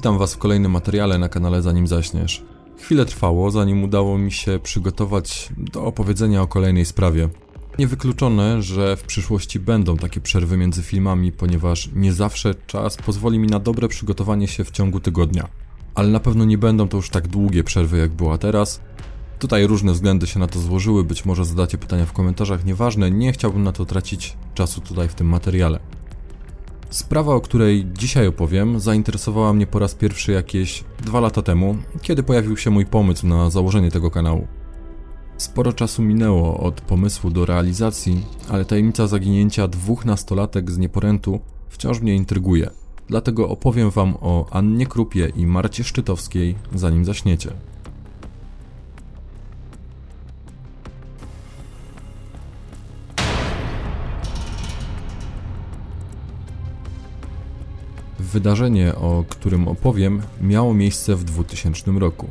Witam Was w kolejnym materiale na kanale Zanim Zaśniesz. Chwilę trwało, zanim udało mi się przygotować do opowiedzenia o kolejnej sprawie. Niewykluczone, że w przyszłości będą takie przerwy między filmami, ponieważ nie zawsze czas pozwoli mi na dobre przygotowanie się w ciągu tygodnia. Ale na pewno nie będą to już tak długie przerwy, jak była teraz. Tutaj różne względy się na to złożyły, być może zadacie pytania w komentarzach, nieważne, nie chciałbym na to tracić czasu tutaj w tym materiale. Sprawa, o której dzisiaj opowiem, zainteresowała mnie po raz pierwszy jakieś dwa lata temu, kiedy pojawił się mój pomysł na założenie tego kanału. Sporo czasu minęło od pomysłu do realizacji, ale tajemnica zaginięcia dwóch nastolatek z Nieporętu wciąż mnie intryguje. Dlatego opowiem Wam o Annie Krupie i Marcie Szczytowskiej, zanim zaśniecie. Wydarzenie, o którym opowiem, miało miejsce w 2000 roku.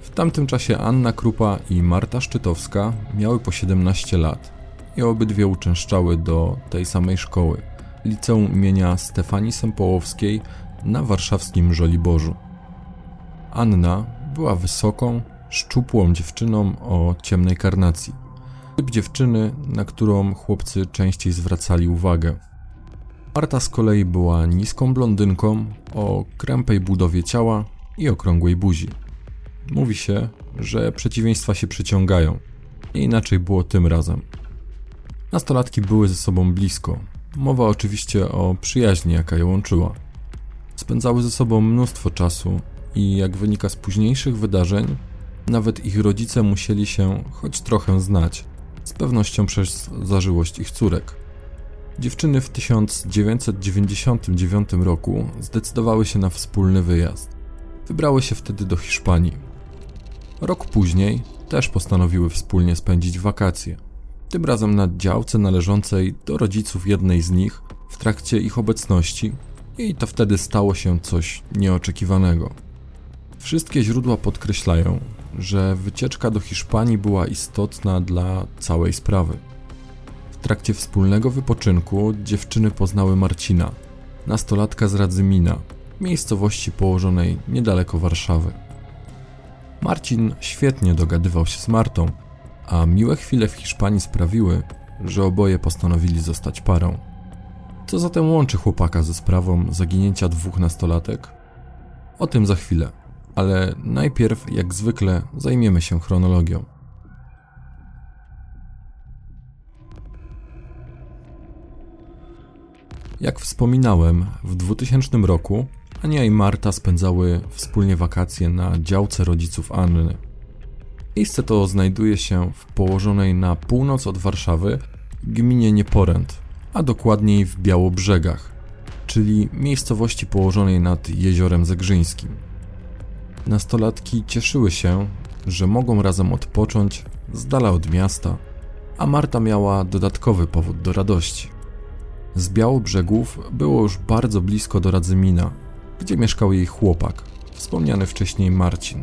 W tamtym czasie Anna Krupa i Marta Szczytowska miały po 17 lat i obydwie uczęszczały do tej samej szkoły, liceum imienia Stefanii Sempołowskiej na warszawskim Żoliborzu. Anna była wysoką, szczupłą dziewczyną o ciemnej karnacji. Typ dziewczyny, na którą chłopcy częściej zwracali uwagę. Marta z kolei była niską blondynką o krępej budowie ciała i okrągłej buzi. Mówi się, że przeciwieństwa się przyciągają. Nie inaczej było tym razem. Nastolatki były ze sobą blisko. Mowa oczywiście o przyjaźni, jaka je łączyła. Spędzały ze sobą mnóstwo czasu i jak wynika z późniejszych wydarzeń, nawet ich rodzice musieli się choć trochę znać, z pewnością przez zażyłość ich córek. Dziewczyny w 1999 roku zdecydowały się na wspólny wyjazd. Wybrały się wtedy do Hiszpanii. Rok później też postanowiły wspólnie spędzić wakacje. Tym razem na działce należącej do rodziców jednej z nich w trakcie ich obecności i to wtedy stało się coś nieoczekiwanego. Wszystkie źródła podkreślają, że wycieczka do Hiszpanii była istotna dla całej sprawy. Trakcie wspólnego wypoczynku dziewczyny poznały Marcina, nastolatka z Radzymina, miejscowości położonej niedaleko Warszawy. Marcin świetnie dogadywał się z Martą, a miłe chwile w Hiszpanii sprawiły, że oboje postanowili zostać parą. Co zatem łączy chłopaka ze sprawą zaginięcia dwóch nastolatek? O tym za chwilę, ale najpierw, jak zwykle, zajmiemy się chronologią. Wspominałem, w 2000 roku Ania i Marta spędzały wspólnie wakacje na działce rodziców Anny. Miejsce to znajduje się w położonej na północ od Warszawy gminie Nieporęt, a dokładniej w Białobrzegach, czyli miejscowości położonej nad jeziorem Zegrzyńskim. Nastolatki cieszyły się, że mogą razem odpocząć z dala od miasta, a Marta miała dodatkowy powód do radości. Z Białobrzegów było już bardzo blisko do Radzymina, gdzie mieszkał jej chłopak, wspomniany wcześniej Marcin.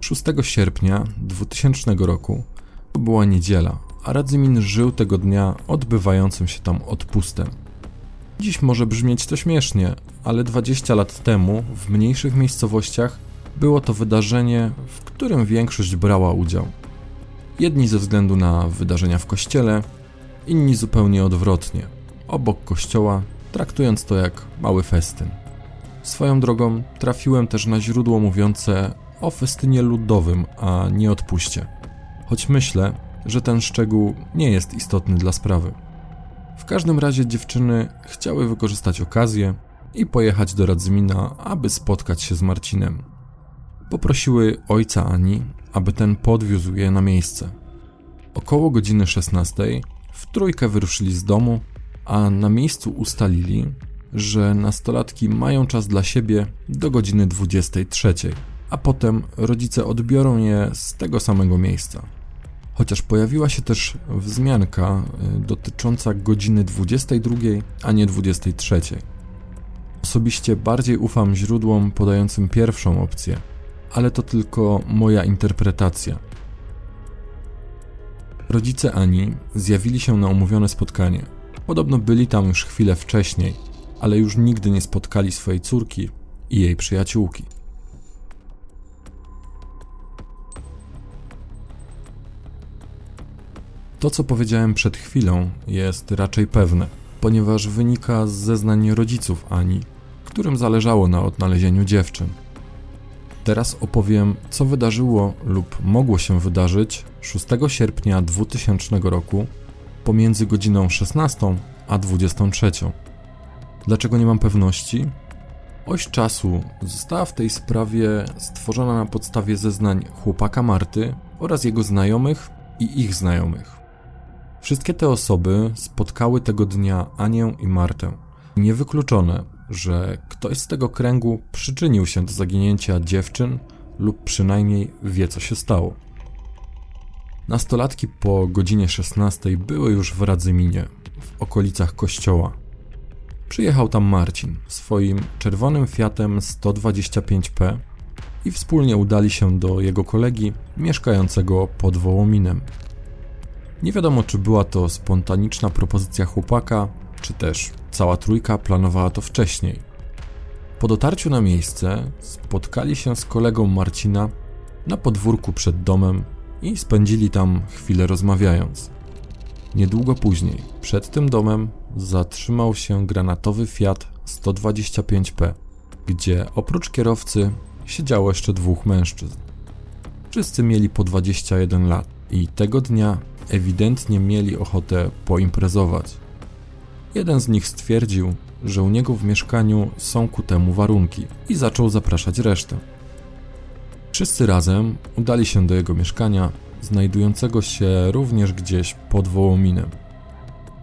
6 sierpnia 2000 roku to była niedziela, a Radzymin żył tego dnia odbywającym się tam odpustem. Dziś może brzmieć to śmiesznie, ale 20 lat temu w mniejszych miejscowościach było to wydarzenie, w którym większość brała udział. Jedni ze względu na wydarzenia w kościele, inni zupełnie odwrotnie, obok kościoła, traktując to jak mały festyn. Swoją drogą trafiłem też na źródło mówiące o festynie ludowym, a nie odpuście. Choć myślę, że ten szczegół nie jest istotny dla sprawy. W każdym razie dziewczyny chciały wykorzystać okazję i pojechać do Radzymina, aby spotkać się z Marcinem. Poprosiły ojca Ani, aby ten podwiózł je na miejsce. Około godziny 16 w trójkę wyruszyli z domu, a na miejscu ustalili, że nastolatki mają czas dla siebie do godziny 23, a potem rodzice odbiorą je z tego samego miejsca. Chociaż pojawiła się też wzmianka y, dotycząca godziny 22, a nie 23. Osobiście bardziej ufam źródłom podającym pierwszą opcję, ale to tylko moja interpretacja. Rodzice Ani zjawili się na umówione spotkanie. Podobno byli tam już chwilę wcześniej, ale już nigdy nie spotkali swojej córki i jej przyjaciółki. To, co powiedziałem przed chwilą, jest raczej pewne, ponieważ wynika z zeznań rodziców Ani, którym zależało na odnalezieniu dziewczyn. Teraz opowiem, co wydarzyło lub mogło się wydarzyć 6 sierpnia 2000 roku pomiędzy godziną 16 a 23. Dlaczego nie mam pewności? Oś czasu została w tej sprawie stworzona na podstawie zeznań chłopaka Marty oraz jego znajomych i ich znajomych. Wszystkie te osoby spotkały tego dnia Anię i Martę. Niewykluczone, że ktoś z tego kręgu przyczynił się do zaginięcia dziewczyn lub przynajmniej wie co się stało. Nastolatki po godzinie 16 były już w Radzyminie, w okolicach kościoła. Przyjechał tam Marcin swoim czerwonym Fiatem 125P i wspólnie udali się do jego kolegi mieszkającego pod Wołominem. Nie wiadomo, czy była to spontaniczna propozycja chłopaka, czy też cała trójka planowała to wcześniej. Po dotarciu na miejsce spotkali się z kolegą Marcina na podwórku przed domem i spędzili tam chwilę rozmawiając. Niedługo później, przed tym domem, zatrzymał się granatowy Fiat 125P, gdzie oprócz kierowcy siedziało jeszcze dwóch mężczyzn. Wszyscy mieli po 21 lat i tego dnia ewidentnie mieli ochotę poimprezować. Jeden z nich stwierdził, że u niego w mieszkaniu są ku temu warunki i zaczął zapraszać resztę. Wszyscy razem udali się do jego mieszkania, znajdującego się również gdzieś pod Wołominem.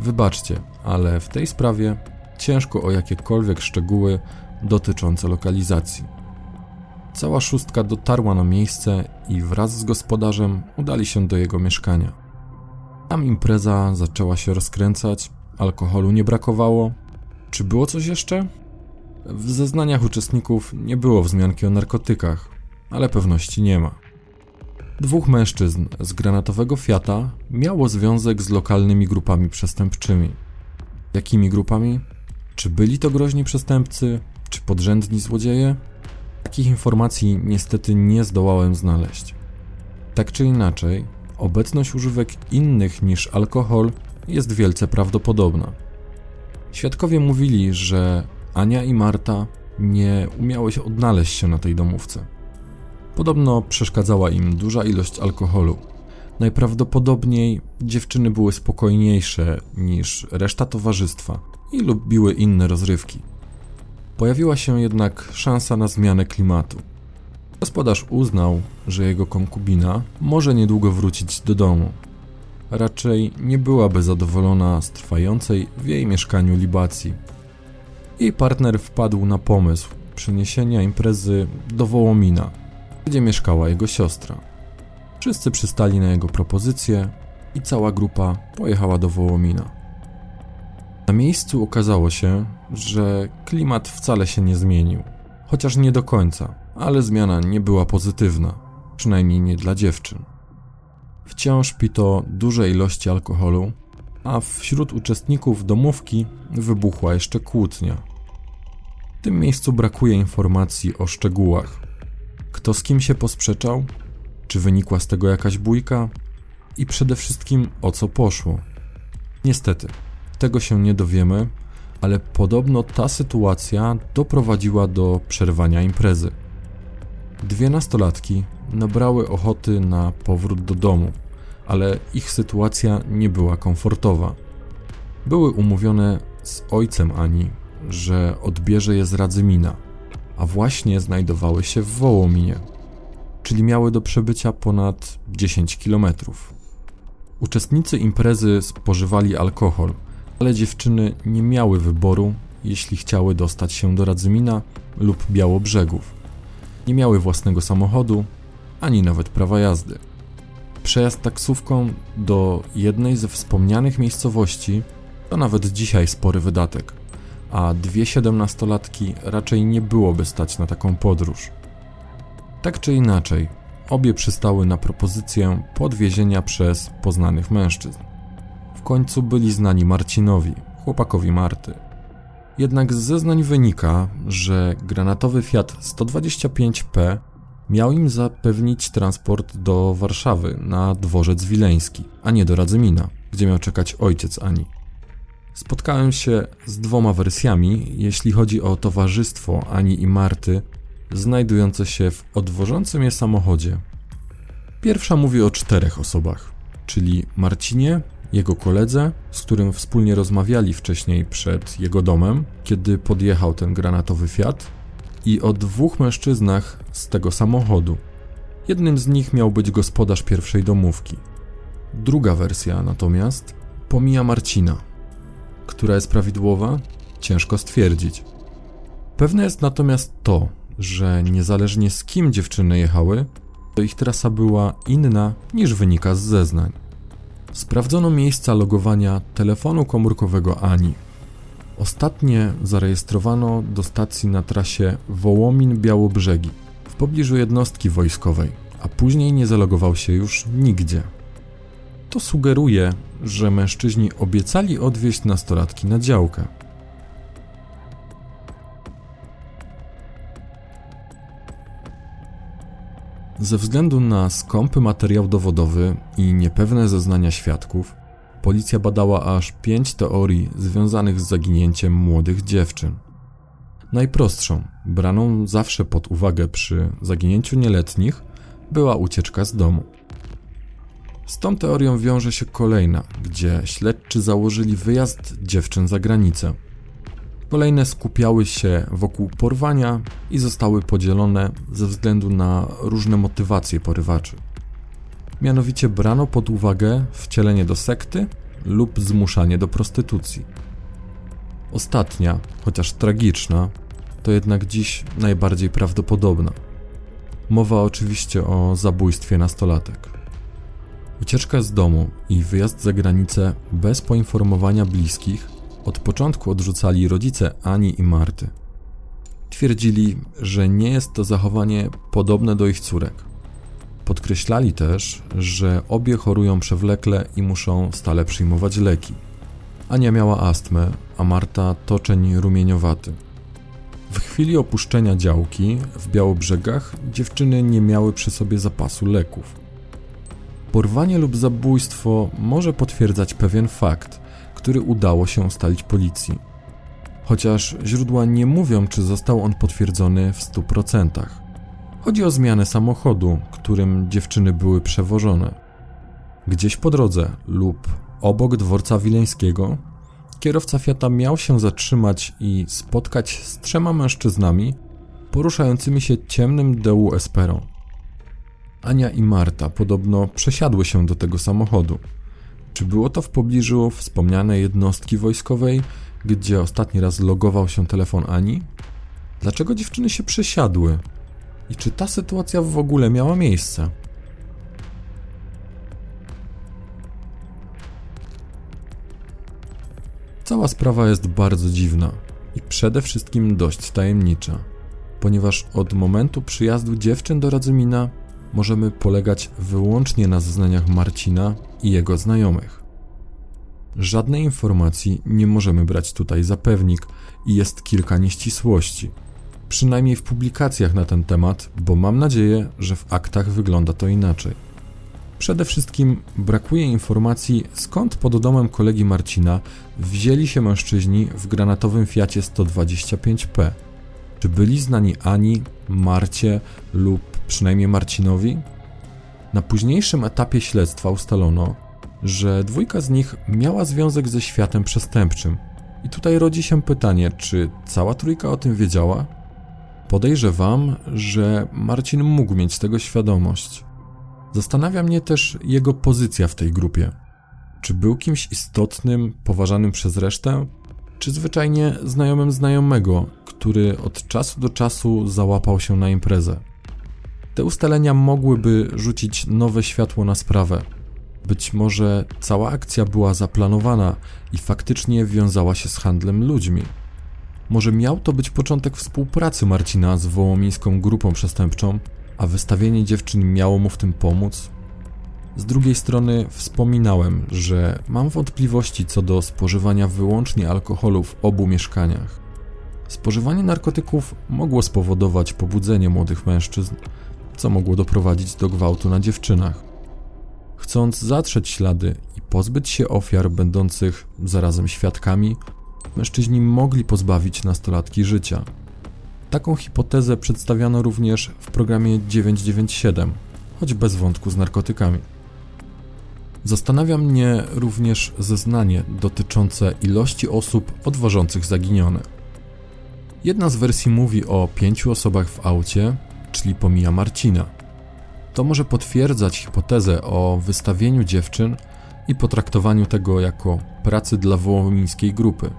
Wybaczcie, ale w tej sprawie ciężko o jakiekolwiek szczegóły dotyczące lokalizacji. Cała szóstka dotarła na miejsce i wraz z gospodarzem udali się do jego mieszkania. Tam impreza zaczęła się rozkręcać, alkoholu nie brakowało. Czy było coś jeszcze? W zeznaniach uczestników nie było wzmianki o narkotykach, ale pewności nie ma. Dwóch mężczyzn z granatowego Fiata miało związek z lokalnymi grupami przestępczymi. Jakimi grupami? Czy byli to groźni przestępcy, czy podrzędni złodzieje? Takich informacji niestety nie zdołałem znaleźć. Tak czy inaczej, obecność używek innych niż alkohol jest wielce prawdopodobna. Świadkowie mówili, że Ania i Marta nie umiały się odnaleźć się na tej domówce. Podobno przeszkadzała im duża ilość alkoholu. Najprawdopodobniej dziewczyny były spokojniejsze niż reszta towarzystwa i lubiły inne rozrywki. Pojawiła się jednak szansa na zmianę klimatu. Gospodarz uznał, że jego konkubina może niedługo wrócić do domu. Raczej nie byłaby zadowolona z trwającej w jej mieszkaniu libacji. Jej partner wpadł na pomysł przeniesienia imprezy do Wołomina, gdzie mieszkała jego siostra. Wszyscy przystali na jego propozycję i cała grupa pojechała do Wołomina. Na miejscu okazało się, że klimat wcale się nie zmienił, chociaż nie do końca ale zmiana nie była pozytywna, przynajmniej nie dla dziewczyn. Wciąż pito duże ilości alkoholu, a wśród uczestników domówki wybuchła jeszcze kłótnia. W tym miejscu brakuje informacji o szczegółach. Kto z kim się posprzeczał? Czy wynikła z tego jakaś bójka? I przede wszystkim o co poszło? Niestety, tego się nie dowiemy, ale podobno ta sytuacja doprowadziła do przerwania imprezy. Dwie nastolatki nabrały ochoty na powrót do domu, ale ich sytuacja nie była komfortowa. Były umówione z ojcem Ani, że odbierze je z Radzymina, a właśnie znajdowały się w Wołominie, czyli miały do przebycia ponad 10 kilometrów. Uczestnicy imprezy spożywali alkohol, ale dziewczyny nie miały wyboru, jeśli chciały dostać się do Radzymina lub Białobrzegów nie miały własnego samochodu, ani nawet prawa jazdy. Przejazd taksówką do jednej ze wspomnianych miejscowości to nawet dzisiaj spory wydatek, a dwie siedemnastolatki raczej nie byłoby stać na taką podróż. Tak czy inaczej, obie przystały na propozycję podwiezienia przez poznanych mężczyzn. W końcu byli znani Marcinowi, chłopakowi Marty. Jednak z zeznań wynika, że granatowy Fiat 125P miał im zapewnić transport do Warszawy na dworzec wileński, a nie do Radzymina, gdzie miał czekać ojciec Ani. Spotkałem się z dwoma wersjami, jeśli chodzi o towarzystwo Ani i Marty, znajdujące się w odwożącym je samochodzie. Pierwsza mówi o czterech osobach, czyli Marcinie, jego koledze, z którym wspólnie rozmawiali wcześniej przed jego domem, kiedy podjechał ten granatowy Fiat, i o dwóch mężczyznach z tego samochodu. Jednym z nich miał być gospodarz pierwszej domówki. Druga wersja natomiast pomija Marcina. Która jest prawidłowa? Ciężko stwierdzić. Pewne jest natomiast to, że niezależnie z kim dziewczyny jechały, to ich trasa była inna niż wynika z zeznań. Sprawdzono miejsca logowania telefonu komórkowego Ani. Ostatnie zarejestrowano do stacji na trasie Wołomin-Białobrzegi w pobliżu jednostki wojskowej, a później nie zalogował się już nigdzie. To sugeruje, że mężczyźni obiecali odwieźć nastolatki na działkę. Ze względu na skąpy materiał dowodowy i niepewne zeznania świadków, policja badała aż pięć teorii związanych z zaginięciem młodych dziewczyn. Najprostszą, braną zawsze pod uwagę przy zaginięciu nieletnich, była ucieczka z domu. Z tą teorią wiąże się kolejna, gdzie śledczy założyli wyjazd dziewczyn za granicę. Kolejne skupiały się wokół porwania i zostały podzielone ze względu na różne motywacje porywaczy. Mianowicie brano pod uwagę wcielenie do sekty lub zmuszanie do prostytucji. Ostatnia, chociaż tragiczna, to jednak dziś najbardziej prawdopodobna. Mowa oczywiście o zabójstwie nastolatek. Ucieczka z domu i wyjazd za granicę bez poinformowania bliskich od początku odrzucali rodzice Ani i Marty. Twierdzili, że nie jest to zachowanie podobne do ich córek. Podkreślali też, że obie chorują przewlekle i muszą stale przyjmować leki. Ania miała astmę, a Marta toczeń rumieniowaty. W chwili opuszczenia działki w Białobrzegach dziewczyny nie miały przy sobie zapasu leków. Porwanie lub zabójstwo może potwierdzać pewien fakt, który udało się ustalić policji. Chociaż źródła nie mówią, czy został on potwierdzony w 100%. Chodzi o zmianę samochodu, którym dziewczyny były przewożone. Gdzieś po drodze lub obok dworca wileńskiego kierowca Fiata miał się zatrzymać i spotkać z trzema mężczyznami poruszającymi się ciemnym DU Esperą. Ania i Marta podobno przesiadły się do tego samochodu. Czy było to w pobliżu wspomnianej jednostki wojskowej, gdzie ostatni raz logował się telefon Ani? Dlaczego dziewczyny się przesiadły? I czy ta sytuacja w ogóle miała miejsce? Cała sprawa jest bardzo dziwna i przede wszystkim dość tajemnicza, ponieważ od momentu przyjazdu dziewczyn do Radzymina możemy polegać wyłącznie na zeznaniach Marcina i jego znajomych. Żadnej informacji nie możemy brać tutaj za pewnik i jest kilka nieścisłości, przynajmniej w publikacjach na ten temat, bo mam nadzieję, że w aktach wygląda to inaczej. Przede wszystkim brakuje informacji, skąd pod domem kolegi Marcina wzięli się mężczyźni w granatowym Fiacie 125P. Czy byli znani Ani, Marcie lub przynajmniej Marcinowi? Na późniejszym etapie śledztwa ustalono, że dwójka z nich miała związek ze światem przestępczym. I tutaj rodzi się pytanie, czy cała trójka o tym wiedziała? Podejrzewam, że Marcin mógł mieć tego świadomość. Zastanawia mnie też jego pozycja w tej grupie. Czy był kimś istotnym, poważanym przez resztę, czy zwyczajnie znajomym znajomego, który od czasu do czasu załapał się na imprezę? Te ustalenia mogłyby rzucić nowe światło na sprawę. Być może cała akcja była zaplanowana i faktycznie wiązała się z handlem ludźmi. Może miał to być początek współpracy Marcina z wołomińską grupą przestępczą, a wystawienie dziewczyn miało mu w tym pomóc? Z drugiej strony wspominałem, że mam wątpliwości co do spożywania wyłącznie alkoholu w obu mieszkaniach. Spożywanie narkotyków mogło spowodować pobudzenie młodych mężczyzn, co mogło doprowadzić do gwałtu na dziewczynach. Chcąc zatrzeć ślady i pozbyć się ofiar będących zarazem świadkami, mężczyźni mogli pozbawić nastolatki życia. Taką hipotezę przedstawiano również w programie 997, choć bez wątku z narkotykami. Zastanawia mnie również zeznanie dotyczące ilości osób odwożących zaginione. Jedna z wersji mówi o pięciu osobach w aucie, czyli pomija Marcina. To może potwierdzać hipotezę o wystawieniu dziewczyn i potraktowaniu tego jako pracy dla wołomińskiej grupy.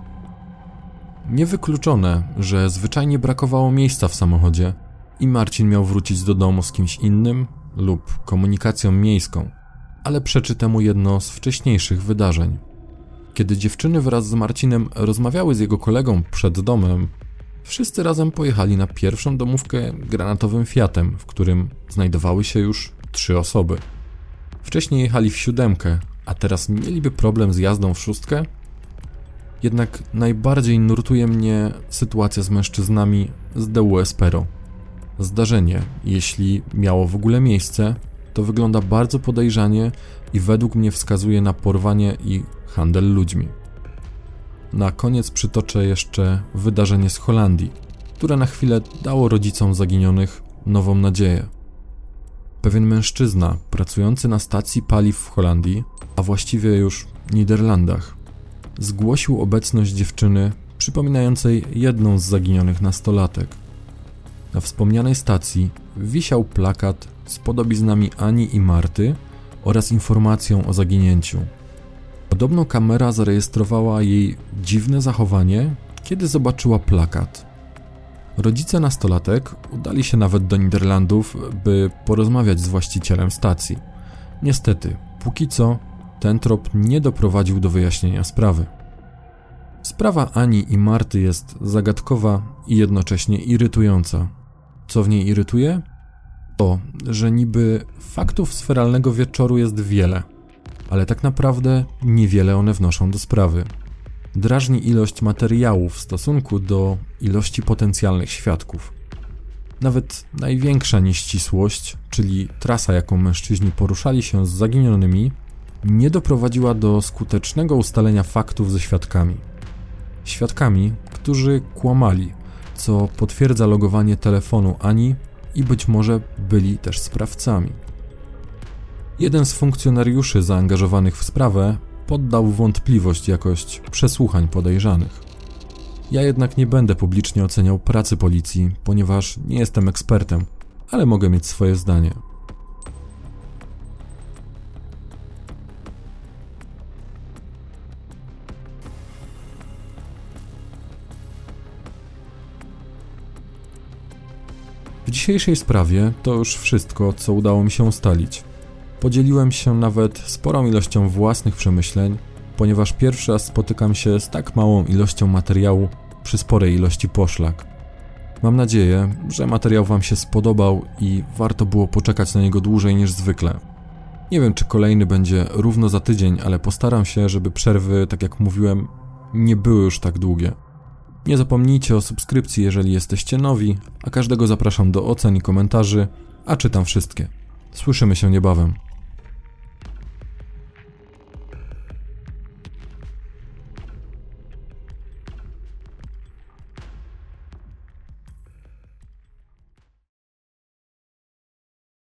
Niewykluczone, że zwyczajnie brakowało miejsca w samochodzie i Marcin miał wrócić do domu z kimś innym lub komunikacją miejską, ale przeczy temu jedno z wcześniejszych wydarzeń. Kiedy dziewczyny wraz z Marcinem rozmawiały z jego kolegą przed domem, wszyscy razem pojechali na pierwszą domówkę granatowym Fiatem, w którym znajdowały się już trzy osoby. Wcześniej jechali w siódemkę, a teraz mieliby problem z jazdą w szóstkę? Jednak najbardziej nurtuje mnie sytuacja z mężczyznami z Espero. Zdarzenie, jeśli miało w ogóle miejsce, to wygląda bardzo podejrzanie i według mnie wskazuje na porwanie i handel ludźmi. Na koniec przytoczę jeszcze wydarzenie z Holandii, które na chwilę dało rodzicom zaginionych nową nadzieję. Pewien mężczyzna pracujący na stacji paliw w Holandii, a właściwie już Niderlandach, zgłosił obecność dziewczyny przypominającej jedną z zaginionych nastolatek. Na wspomnianej stacji wisiał plakat z podobiznami Ani i Marty oraz informacją o zaginięciu. Podobno kamera zarejestrowała jej dziwne zachowanie, kiedy zobaczyła plakat. Rodzice nastolatek udali się nawet do Niderlandów, by porozmawiać z właścicielem stacji. Niestety, póki co ten trop nie doprowadził do wyjaśnienia sprawy. Sprawa Ani i Marty jest zagadkowa i jednocześnie irytująca. Co w niej irytuje? To, że niby faktów sferalnego wieczoru jest wiele, ale tak naprawdę niewiele one wnoszą do sprawy. Drażni ilość materiału w stosunku do ilości potencjalnych świadków. Nawet największa nieścisłość, czyli trasa, jaką mężczyźni poruszali się z zaginionymi, nie doprowadziła do skutecznego ustalenia faktów ze świadkami. Świadkami, którzy kłamali, co potwierdza logowanie telefonu Ani i być może byli też sprawcami. Jeden z funkcjonariuszy zaangażowanych w sprawę poddał wątpliwość jakość przesłuchań podejrzanych. Ja jednak nie będę publicznie oceniał pracy policji, ponieważ nie jestem ekspertem, ale mogę mieć swoje zdanie. W dzisiejszej sprawie to już wszystko, co udało mi się ustalić. Podzieliłem się nawet sporą ilością własnych przemyśleń, ponieważ pierwszy raz spotykam się z tak małą ilością materiału przy sporej ilości poszlak. Mam nadzieję, że materiał Wam się spodobał i warto było poczekać na niego dłużej niż zwykle. Nie wiem, czy kolejny będzie równo za tydzień, ale postaram się, żeby przerwy, tak jak mówiłem, nie były już tak długie. Nie zapomnijcie o subskrypcji, jeżeli jesteście nowi, a każdego zapraszam do ocen i komentarzy, a czytam wszystkie. Słyszymy się niebawem.